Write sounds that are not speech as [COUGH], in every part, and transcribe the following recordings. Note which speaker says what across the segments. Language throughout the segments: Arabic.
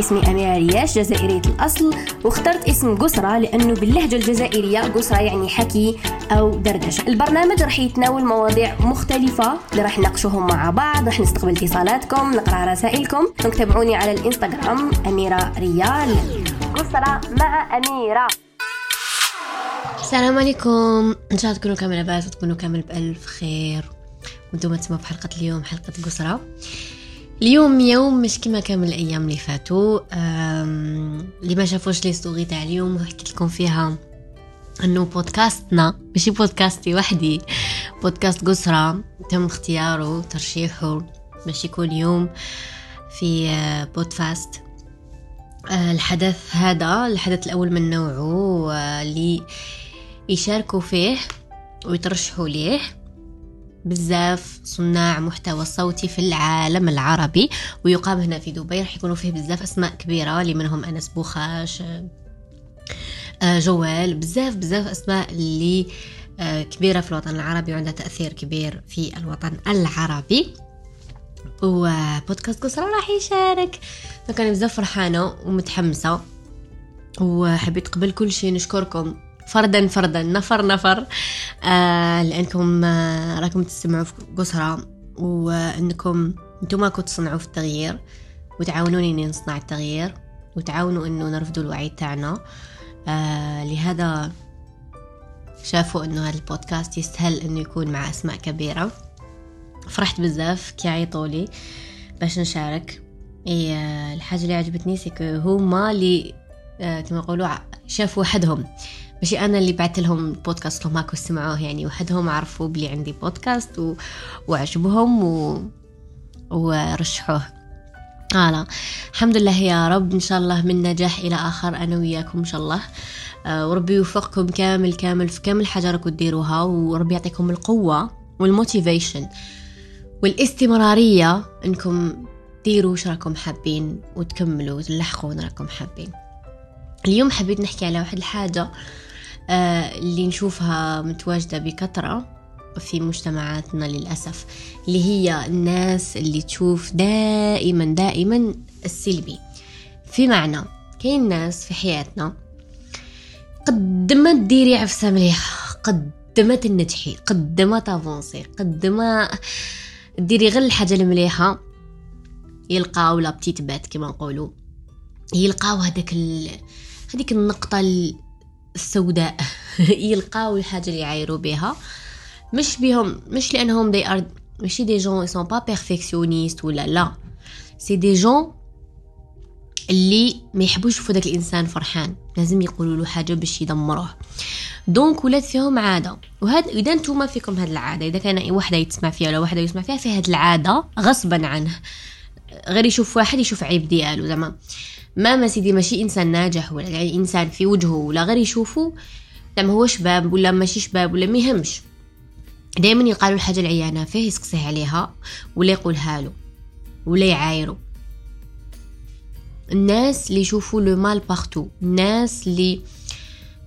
Speaker 1: اسمي أميرة رياش جزائرية الأصل. واخترت اسم قسرة لأنه باللهجة الجزائرية قسرة يعني حكي أو دردشة. البرنامج راح يتناول مواضيع مختلفة اللي راح نناقشوهم مع بعض راح نستقبل اتصالاتكم نقرأ رسائلكم. تابعوني على الإنستغرام أميرة ريال. قسرة مع أميرة.
Speaker 2: السلام عليكم. إن شاء الله تكونوا كامل لاباس وتكونوا كامل بألف خير. وأنتم تسمعوا في حلقة اليوم حلقة قسرة اليوم يوم مش كما كامل الأيام اللي فاتوا. اللي ما شافوش les stories تاع اليوم حكيت لكم فيها إنه بودكاستنا ماشي بودكاستي وحدي بودكاست قسرة تم اختياره ترشيحه باش يكون يوم في آه، بودفاست. آه، الحدث هذا الحدث الأول من نوعه اللي يشاركوا فيه ويترشحوا ليه. بزاف صناع محتوى صوتي في العالم العربي ويقام هنا في دبي. راح يكونوا فيه بزاف أسماء كبيرة اللي منهم أنس بوخاش آه، جوال بزاف بزاف أسماء اللي آه، كبيرة في الوطن العربي وعندها تأثير كبير في الوطن العربي. وبودكاست قصرى راح يشارك. فكان بزاف فرحانة ومتحمسة وحبيت قبل كل شيء نشكركم. فردا فردا نفر نفر. آه لأنكم آه راكم تستمعوا في قسرة وإنكم أنتم ماكو تصنعوا في التغيير وتعاونوني إني نصنع التغيير وتعاونوا إنه نرفدوا الوعي تاعنا. آه لهذا شافوا إنه هذا البودكاست يستاهل إنه يكون مع أسماء كبيرة. فرحت بزاف كي عيطولي باش نشارك. إي الحاجة اللي عجبتني سيكو هما اللي كما يقولوا شافوا وحدهم. ماشي أنا اللي بعت لهم البودكاست لهم ماكو سمعوه يعني وحدهم عرفوا بلي عندي بودكاست و... وعجبهم و... ورشحوه. آه الحمد لله يا رب إن شاء الله من نجاح إلى آخر أنا وياكم إن شاء الله. آه وربي يوفقكم كامل كامل في كامل حاجة راكم تديروها وربي يعطيكم القوة وال motivation والاستمرارية إنكم ديروا وش راكم حابين وتكملوا وتلحقوا راكم حابين. اليوم حبيت نحكي على واحد الحاجة آه، اللي نشوفها متواجدة بكثرة في مجتمعاتنا للأسف اللي هي الناس اللي تشوف دائما دائما السلبي. في معنى كاين ناس في حياتنا قد ما ديري عفسة مليحة قد ما تنجحي قد ما تافونسي ديري غير الحاجة المليحة يلقاو la petite bête كما نقولوا يلقاو هذاك ال... هذيك النقطة السوداء [LAUGHS] يلقاو الحاجة اللي يعايروا بها. مش بهم مش لأنهم des rares ماشي des gens sont pas perfectionnistes ولا لا. c'est des gens اللي ما يحبوش يشوفوا داك الإنسان فرحان. لازم يقولوا له حاجة باش يدمروه. donc ولات فيهم عادة. وهذا إذا نتوما فيكم هاد العادة. إذا كان وحده يتسمع فيها ولا وحده يسمع فيها في هاد العادة غصبا عنه. غير يشوف واحد يشوف عيب ديالو زعما. ما سيدي ماشي إنسان ناجح ولا يعني إنسان في وجهه ولا غير يشوفه زعما هو شباب ولا ماشي شباب ولا ما يهمش. دائما يقالوا الحاجة العيانة فيه يسقسيه عليها ولا يقولها له ولا يعايرو الناس اللي يشوفوا le mal partout الناس اللي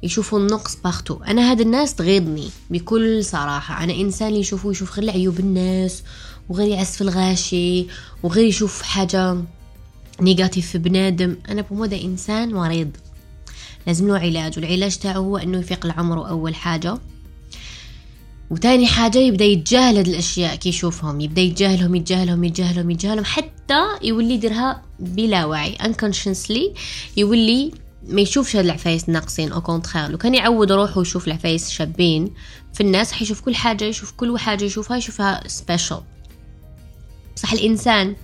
Speaker 2: يشوفوا النقص partout أنا هاد الناس تغيظني بكل صراحة. أنا إنسان اللي يشوفوا يشوف غير العيوب الناس وغير يعس في الغاشي وغير يشوف حاجة négative في بنادم. أنا بمودا إنسان مريض. لازم له علاج والعلاج تاعو هو إنه يفيق لعمره اول حاجة. وتاني حاجة يبدأ يتجاهل هاد الأشياء كي يشوفهم. يبدأ يتجاهلهم يتجاهلهم يتجاهلهم يتجاهلهم حتى يولي يديرها بلا وعي. Unconsciously يولي ما يشوفش هاد العفايس الناقصين au contraire لو كان يعود روحه يشوف العفايس شابين في الناس حيشوف كل حاجة يشوف كل حاجة يشوفها يشوفها spéciale بصح الإنسان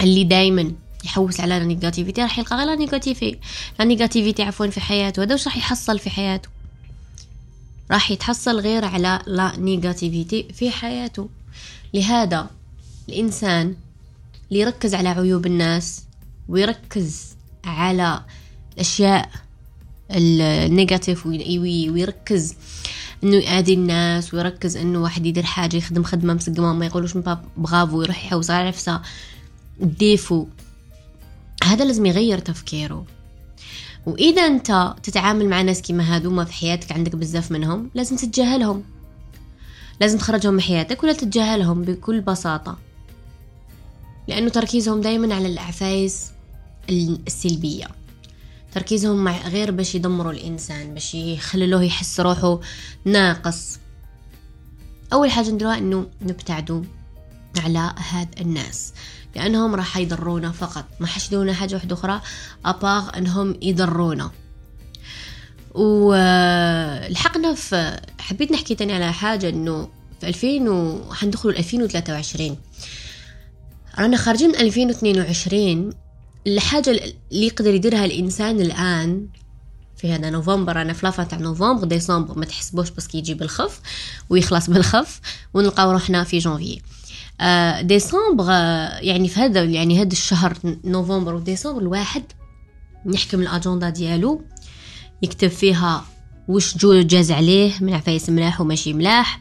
Speaker 2: اللي دايما يحوس على la négativité راح يلقى غير la négati- la négativité عفوا في حياته. هذا وش راح يحصل في حياته؟ راح يتحصل غير على la négativité في حياته. لهذا الإنسان اللي يركز على عيوب الناس ويركز على الأشياء ال négatif ويركز إنه يأذي الناس ويركز إنه واحد يدير حاجة يخدم خدمة مسقمه ما يقولوش بغافو يروح يحوس على نفسه. des fois هذا لازم يغير تفكيره. وإذا أنت تتعامل مع ناس كيما هادوما في حياتك عندك بزاف منهم لازم تتجاهلهم. لازم تخرجهم من حياتك ولا تتجاهلهم بكل بساطة. لأنه تركيزهم دايما على الأعفايس السلبية. تركيزهم مع غير باش يدمروا الإنسان باش يخللوه يحس روحه ناقص. أول حاجة نديروها إنه نبتعدوا على هاد الناس. لأنهم راح يضرونا فقط. ما حشدونا حاجة واحدة أخرى أباغ أنهم يضرونا. ولحقنا في حبيت نحكي تاني على حاجة إنه في 2000 و حندخلوا 2023 رانا خارجين من 2022 الحاجة اللي يقدر يديرها الإنسان الآن في هذا نوفمبر أنا في لافا تاع نوفمبر ديسمبر ما تحسبوش بس يجي بالخف ويخلص [LAUGHS] بالخف ونلقاو روحنا في جونفي آه ديسمبر آه يعني في هذا يعني هذا الشهر نوفمبر وديسمبر الواحد يحكم الأجندة ديالو يكتب فيها وش جو جاز عليه من عفايس ملاح وماشي ملاح.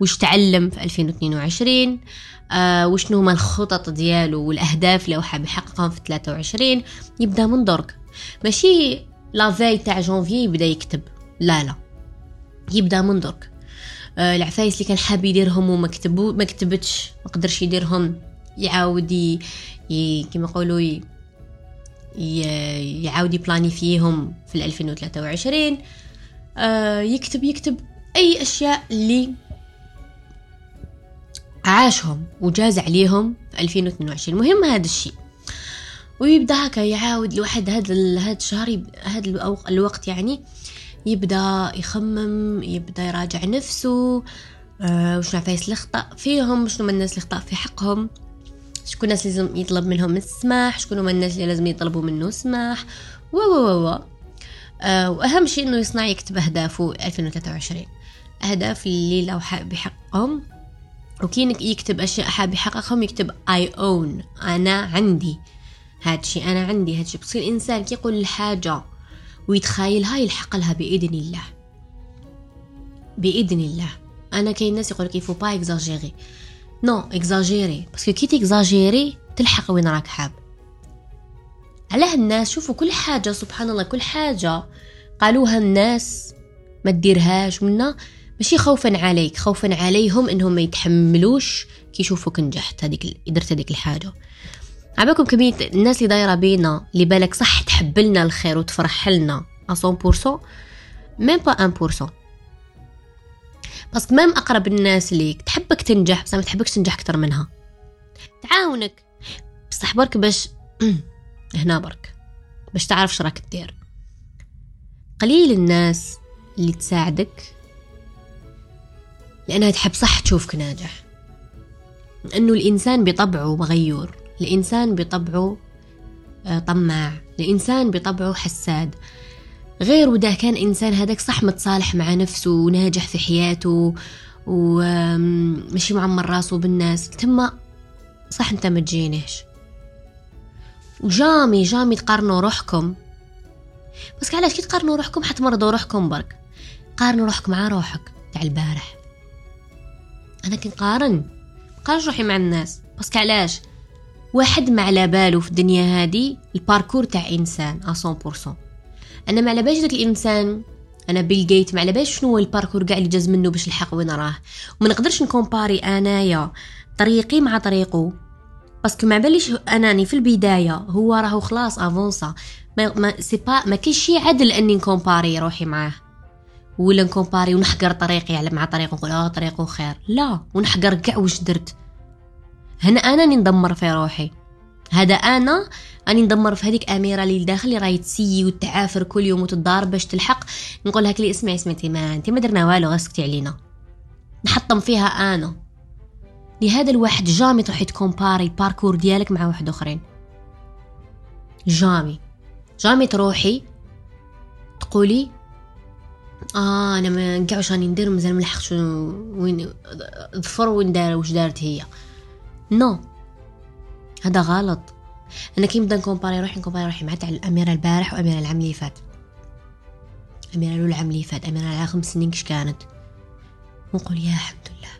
Speaker 2: وش تعلم في 2022 آه وشنو هما الخطط ديالو والأهداف اللي حاب يحققهم في 23 يبدا من درك. ماشي la veille تاع جونفي يبدا يكتب. لا لا. يبدا من درك. آه العفايس اللي كان حاب يديرهم وما كتبو ما كتبتش ما قدرش يديرهم يعاود. كما يقولوا يعاود يبلاني فيهم في 2023 آه يكتب يكتب أي أشياء اللي عاشهم وجاز عليهم في 2022 مهم هذا الشيء. ويبدأ هكا يعاود الواحد هذا هذا الشهر هذا الوقت يعني يبدأ يخمم يبدأ يراجع نفسه آه وش عفايس الأخطاء فيهم شنو من الناس اللي اخطاء في حقهم شكون الناس لازم يطلب منهم السماح شكون هما الناس اللي لازم يطلبوا منه السماح و و و آه وأهم شيء إنه يصنع يكتب أهدافه 2023 أهداف اللي لو حاب يحققهم وكي يكتب أشياء حاب يحققهم يكتب I own أنا عندي. هادشي أنا عندي هادشي. بس الانسان كي يقول الحاجة ويتخايلها يلحق لها بإذن الله. بإذن الله. أنا كاين ناس يقول qu'il faut pas exagérer non exagérer parce que كي تيكزاجيري تلحق وين راك حاب. علاه الناس شوفوا كل حاجة سبحان الله كل حاجة قالوها الناس ما تديرهاش منا ماشي خوفا عليك خوفا عليهم إنهم ما يتحملوش كي يشوفوك نجحت هذيك درت هذيك الحاجة. عباكم كمية الناس اللي دايرة بينا اللي بالك صح تحب لنا الخير وتفرح لنا 100% même pas 1% بس même أقرب الناس ليك تحبك تنجح بس ما تحبكش تنجح أكتر منها. تعاونك. بصح برك باش [CLEARS THROAT] هنا برك باش تعرف شراك دير. قليل الناس اللي تساعدك لأنها تحب صح تشوفك ناجح. لأنه الإنسان بطبعه مغيور الإنسان بطبعه آه، طماع الإنسان بطبعه حساد. غير وده كان إنسان هذاك صح متصالح مع نفسه وناجح في حياته ومشي معمر راسه بالناس ثم صح أنت ما تجينيش. وجامي جامي تقارنوا روحكم. بس علاش كي تقارنوا روحكم حتمرضوا روحكم برك؟ قارنوا روحكم مع روحك تاع البارح. أنا كي نقارن. قارن روحي مع الناس. بس علاش؟ واحد ما على باله في الدنيا هذه ال parcours تاع إنسان 100% أنا ما على باليش داك الإنسان أنا Bill Gates ما على باليش شنو هو ال parcours كاع اللي جاز منه باش الحق وين راه. وما نقدرش ن comparer أنايا طريقي مع طريقه parce que ما باليش أناني في البداية هو راهو خلاص avancé ما ما c'est pas ما كاين شي عدل أني ن comparer روحي معاه. ولا ن comparer ونحقر طريقي على مع طريقه نقول آه طريقه خير. لا ونحقر كاع واش درت. هنا أنا اللي ندمر في روحي. هذا أنا اني ندمر في هذيك أميرة اللي لداخل اللي راهي ت essayer وتعافر كل يوم وتضارب باش تلحق. نقول لها كلي اسمعي سمعتي ما انت ما درنا والو غير سكتي علينا. نحطم فيها أنا. لهذا الواحد jamais تروحي ت comparer ال parcours ديالك مع واحد آخرين. jamais. jamais تروحي تقولي آه أنا ما كاع واش راني ندير مازال ملحقتش وين ظفر وين دار واش دارت هي. non. هذا غلط. أنا كي نبدا ن comparer روحي ن comparer روحي مع تاع الأميرة البارح وأميرة العام اللي فات. أميرة الأولى العام اللي فات أميرة على خمس سنين كش كانت. ونقول يا الحمد لله.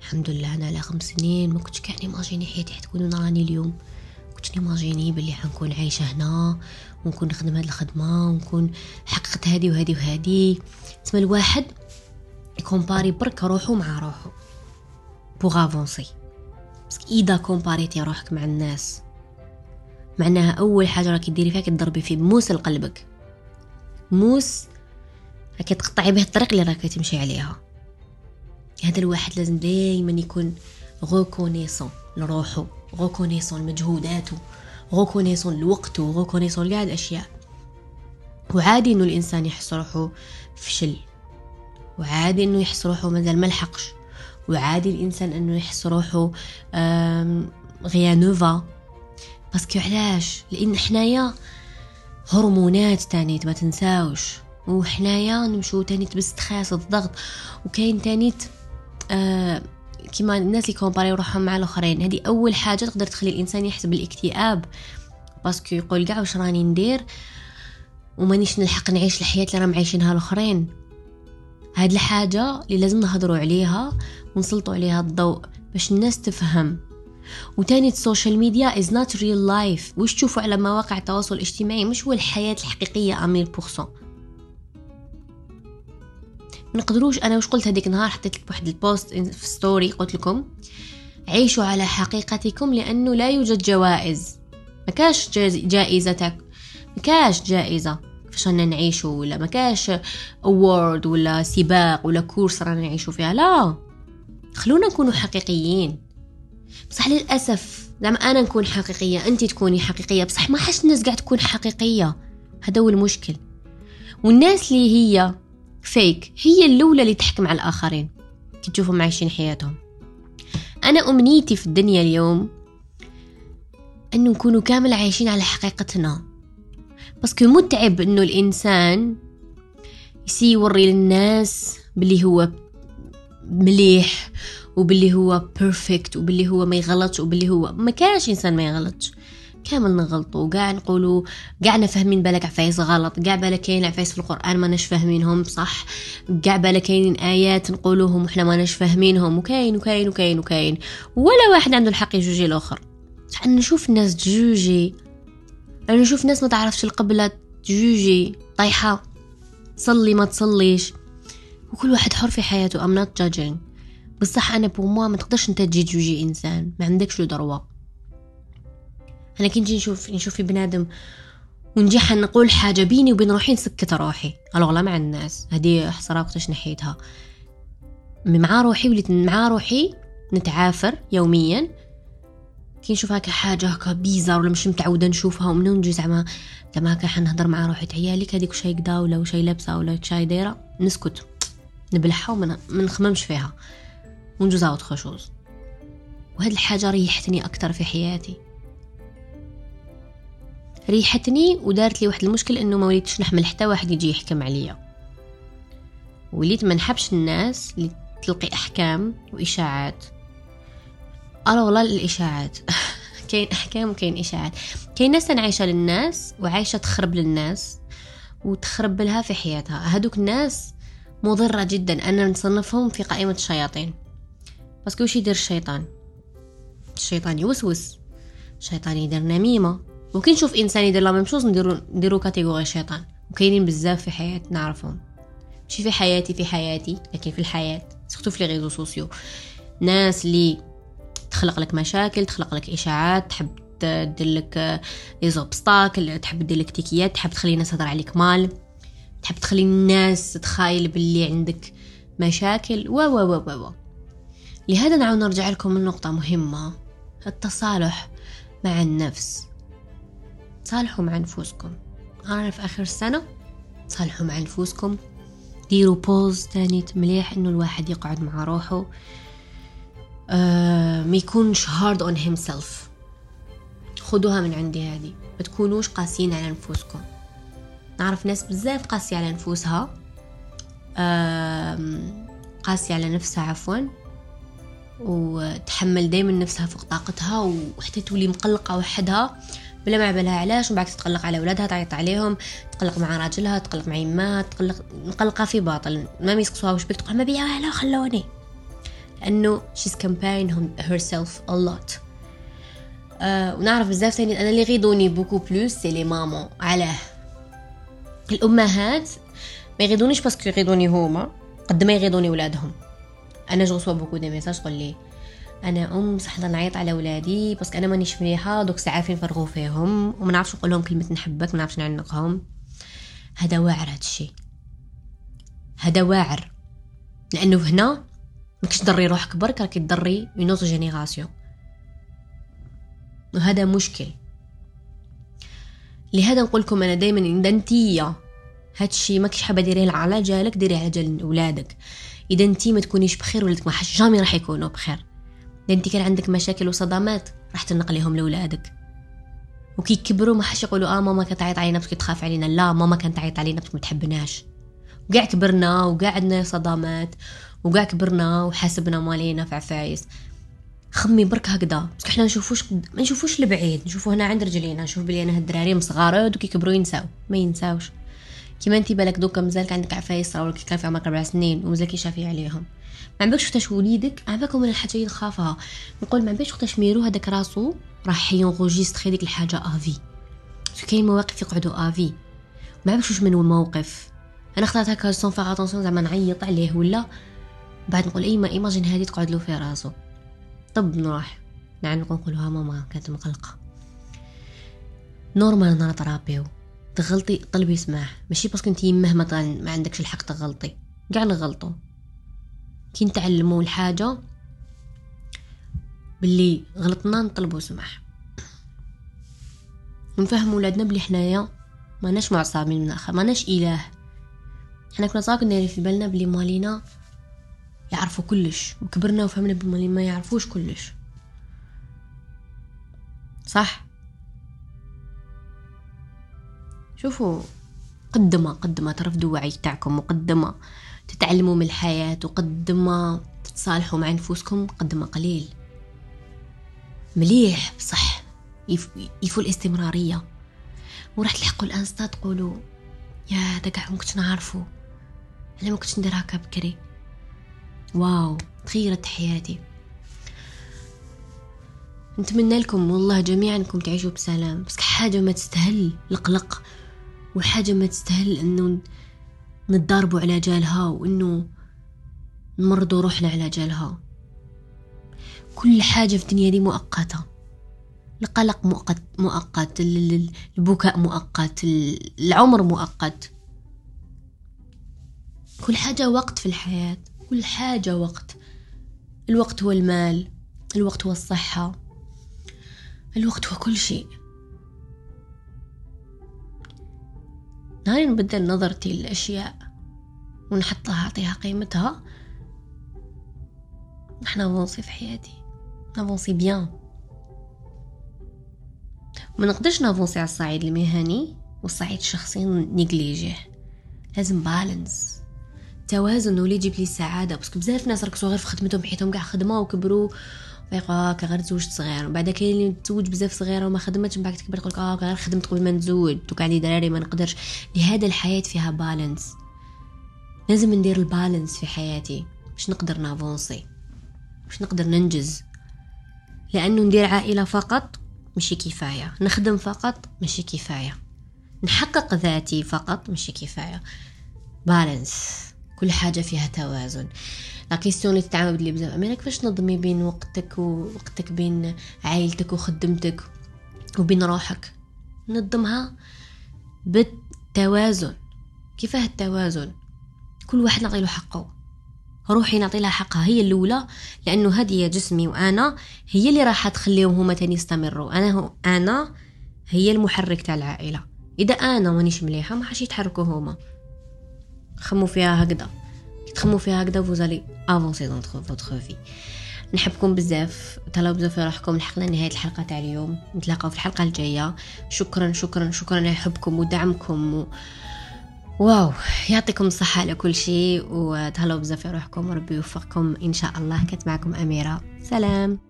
Speaker 2: الحمد لله أنا على خمس سنين ما كنتش كاع ن imaginer حياتي حتكون راني اليوم. كنت ن imaginer بلي حنكون عايشة هنا. ونكون نخدم هاد الخدمة ونكون حققت هادي وهادي وهادي. تسمى الواحد ي comparer برك روحو مع روحو pour avancer بس إذا comparer تي روحك مع الناس معناها أول حاجة راكي ديري فيها تضربي فيه بموس لقلبك. موس راكي تقطعي به الطريق اللي راكي تمشي عليها. هذا الواحد لازم دائما يكون reconnaissant لروحه reconnaissant لمجهوداته. reconnaissant لوقته reconnaissant لقاع الاشياء وعادي إنه الإنسان يحس روحه فشل وعادي إنه يحس روحه مازال ملحقش وعادي الإنسان إنه يحس روحه rien ne va. parce que علاش؟ لأن حنايا هرمونات تانيت ما تنساوش. وحنايا نمشو تانيت ب stress الضغط وكاين تانيت آه كيما الناس اللي comparer و روحهم مع الآخرين. هذه أول حاجة تقدر تخلي الإنسان يحس بالاكتئاب. parce que يقول كاع واش راني ندير ومانيش نلحق نعيش الحياة اللي راهم عايشينها الآخرين. هاد الحاجة اللي لازم نهضروا عليها ونسلطوا عليها الضوء باش الناس تفهم. وتاني ال social media is not real life وش تشوفوا على مواقع التواصل الاجتماعي؟ مش هو الحياة الحقيقية à mille pour cent نقدروش أنا وش قلت هذيك النهار حطيت واحد ال post في story قلت لكم. عيشوا على حقيقتكم لأنه لا يوجد جوائز. ما كاش جائزتك. ما كاش جائزة. فاش رانا نعيشوا ولا ما كاش award ولا سباق ولا course رانا نعيشوا فيها. لا. خلونا نكونوا حقيقيين. بصح للأسف زعما أنا نكون حقيقية انت تكوني حقيقية بصح ماشي الناس قاع تكون حقيقية. هذا هو المشكل. والناس اللي هي fake. هي الأولى اللي تحكم على الآخرين. كي تشوفهم عايشين حياتهم. أنا أمنيتي في الدنيا اليوم أنه نكونوا كامل عايشين على حقيقتنا. parce que متعب أنه الإنسان ي essayer يوري للناس باللي هو مليح وباللي هو perfect وباللي هو ما يغلطش وباللي هو ما كانش إنسان ما يغلطش. كامل نغلطوا كاع نقولوا كاع فاهمين بالك عفايس غلط. كاع بالك كاين عفايس في القرآن ما فاهمينهم صح؟ كاع بالك كاينين آيات نقولوهم وحنا ما فاهمينهم. وكاين وكاين وكاين وكاين. ولا واحد عنده الحق يجوجي الآخر. صح نشوف الناس تجوجي. أنا نشوف ناس ما تعرفش القبلة تجوجي. طايحة. تصلي ما تصليش. وكل واحد حر في حياته. I'm not بصح أنا بوموا ما تقدرش أنت تجي تجوجي إنسان. ما عندكش له دروه أنا كي نجي نشوف نشوف في بنادم ونجي نقول حاجة بيني وبين روحي نسكت روحي. alors مع الناس. هذه حصرا وقتاش نحيتها مع روحي وليت مع روحي نتعافر يوميا. كي نشوف هكا حاجة هكا bizarre ولا مش متعودة نشوفها ومن نجي زعما زعما هكا حنهضر مع روحي. عيالك هذيك وشاي كدا ولا وشاي لابسة ولا شاي دايرة. نسكت. نبلعها وما نخممش فيها. ونجوز autre chose وهاد الحاجة ريحتني أكتر في حياتي. ريحتني ودارت لي واحد المشكل إنه ما وليتش نحمل حتى واحد يجي يحكم عليا. وليت ما نحبش الناس اللي تلقي أحكام وإشاعات. أنا والله الإشاعات. [LAUGHS] كاين أحكام وكاين إشاعات. كاين ناس عايشة للناس وعايشة تخرب للناس وتخرب لها في حياتها. هادوك الناس مضرة جدا. أنا نصنفهم في قائمة الشياطين. بس وش يدير الشيطان؟ الشيطان يوسوس. الشيطان يدير نميمة. ممكن نشوف إنسان يدير la même chose نديرو نديرو catégorie شيطان. وكاينين بزاف في حياتنا نعرفهم. ماشي في حياتي في حياتي لكن في الحياة surtout في les réseaux sociaux. ناس اللي تخلق لك مشاكل تخلق لك إشاعات تحب تدير لك les obstacles تحب دير لك تيكيات تحب تخلي الناس تهضر عليك mal. تحب تخلي الناس تتخايل باللي عندك مشاكل. و و و و لهذا نعاود نرجع لكم من نقطة مهمة. التصالح مع النفس. تصالحوا مع نفوسكم. أنا في آخر السنة تصالحوا مع نفوسكم. ديروا pause تاني مليح إنه الواحد يقعد مع روحه. آه ما يكونش hard on himself خدوها من عندي هذه. ما تكونوش قاسيين على نفوسكم. نعرف ناس بزاف قاسية على نفوسها. قاسية على نفسها عفوا. وتحمل دايما نفسها فوق طاقتها وحتى تولي مقلقة وحدها. بلا ما بالها علاش وبعد تقلق على ولادها تعيط عليهم تقلق مع راجلها تقلق مع يمها تقلق مقلقه في باطل. ما يسقسوها واش بك تقول ما بيا والو خلوني. لأنه she's comparing herself a lot. آه ونعرف بزاف ثاني أنا اللي غيضوني beaucoup plus c'est les mamans علاه. الأمهات ما يغيضونيش parce que يغيضوني هما قد ما يغيضوني ولادهم. أنا j'ai beaucoup de messages تقول لي أنا أم صح نعيط على ولادي parce que أنا مانيش مليحه دوك ساعات نفرغوا فيهم وما نعرفش نقول لهم كلمة نحبك ما نعرفش نعنقهم. هذا واعر هذا الشيء هذا واعر. لأنه هنا ماكش تضري روحك برك راكي تضري une autre génération وهذا مشكل. لهذا نقول لكم أنا دائما إذا انتيا هادشي ماكش حابة ديريه على جالك ديريه على جال ولادك. إذا أنتي ما تكونيش بخير ولادك ما jamais راح يكونوا بخير. انت كان عندك مشاكل وصدمات راح تنقليهم لولادك وكي يكبروا ما حش يقولوا آه ماما كانت تعيط علينا بس تخاف علينا. لا ماما كانت تعيط علينا بس ما تحبناش. وقاع كبرنا وقاع عندنا صدمات وقاع كبرنا وحاسبنا مالينا في عفايس. خمي برك هكذا. بس إحنا نشوفوش ما نشوفوش لبعيد. نشوفو هنا عند رجلينا نشوف بلي أنا هالدراري صغار دوك يكبروا ينساو. ما ينساوش. كيما انت بالك دوكا مازالك عندك عفايس كي كان في عمرك أربع سنين ومازال كيشافي عليهم. ما عمرك شفتاش وليدك عباكم من الحاجة اللي نخافها نقول ما عمرك شفتاش ميرو هذاك راسو راح ينغوجيستري ديك الحاجة افي كاين مواقف يقعدوا à vie ما عرفتش واش من الموقف أنا اختارت هكا sans faire attention زعما نعيط عليه ولا بعد نقول اي mais imagine هذه تقعد له في راسو طب نروح نعنق نقول ها ماما كانت مقلقه normal نترابيو تغلطي طلبي سماح ماشي parce que انتي يمه ما عندكش الحق تغلطي كاع نغلطو كي نتعلموا الحاجة باللي غلطنا نطلبوا سماح. ونفهموا ولادنا بلي حنايا ماناش معصابين من آخر ماناش إله. حنا كنا صغار كنا في بالنا بلي مالينا يعرفوا كلش وكبرنا وفهمنا بلي ما يعرفوش كلش. صح؟ شوفوا قدمة قدمة ترفدوا وعي تاعكم وقدمة تتعلموا من الحياة وقدمة تتصالحوا مع نفوسكم قدمة قليل. مليح بصح يفو الاستمرارية. وراح تلحقوا الانستا تقولوا يا هذا قاع ما كنتش نعرفو أنا ما كنتش ندير هكا بكري. واو تغيرت حياتي. نتمنى لكم والله جميعا إنكم تعيشوا بسلام. بس حاجة ما تستاهل القلق. وحاجة ما تستاهل إنه نتضاربوا على جالها وإنه نمرضوا روحنا على جالها. كل حاجة في الدنيا دي مؤقتة. القلق مؤقت مؤقت البكاء مؤقت العمر مؤقت. كل حاجة وقت في الحياة. كل حاجة وقت. الوقت هو المال الوقت هو الصحة الوقت هو كل شيء. هاي نبدل نظرتي للأشياء ونحطها أعطيها قيمتها. نحن ن avancer في حياتي. ن avancer bien ما نقدرش ن avancer على الصعيد المهني والصعيد الشخصي نيجليجيه. لازم balance. توازن ولي يجيب لي السعاده parce que بزاف ناس ركزوا غير في خدمتهم حياتهم كاع خدمة وكبروا فيقول آه، غير تزوجت صغير. وبعد كاين اللي تزوج بزاف صغيره وما خدمتش من بعد تكبر تقول آه غير خدمت قبل ما نتزوج دوك عندي دراري ما نقدرش. لهذا الحياة فيها balance لازم ندير ال balance في حياتي. باش نقدر ن avancer. باش نقدر ننجز. لأنه ندير عائلة فقط ماشي كفاية. نخدم فقط ماشي كفاية. نحقق ذاتي فقط ماشي كفاية. balance كل حاجة فيها توازن. la question اللي تتعامل بلي بزاف. أما كيفاش تنظمي بين وقتك ووقتك بين عائلتك وخدمتك وبين روحك؟ نظمها بالتوازن. كيفاه التوازن؟ كل واحد نعطي له حقه. روحي نعطي لها حقها. هي الأولى لأنه هذه جسمي وأنا هي اللي راح تخليهم هما تاني يستمروا. أنا هو أنا هي المحرك تاع العائلة. إذا أنا مانيش مليحة ما حاش يتحركوا هما. خمو فيها هكذا تخمو فيها هكذا فوزالي افونسي دون فوتر في نحبكم بزاف تهلاو بزاف في روحكم. لحقنا نهاية الحلقة تاع اليوم. نتلاقاو في الحلقة الجاية. شكرا شكرا شكرا على حبكم ودعمكم. و... واو يعطيكم الصحة على كل شيء وتهلاو بزاف في روحكم. وربي يوفقكم. إن شاء الله كانت معكم أميرة. سلام.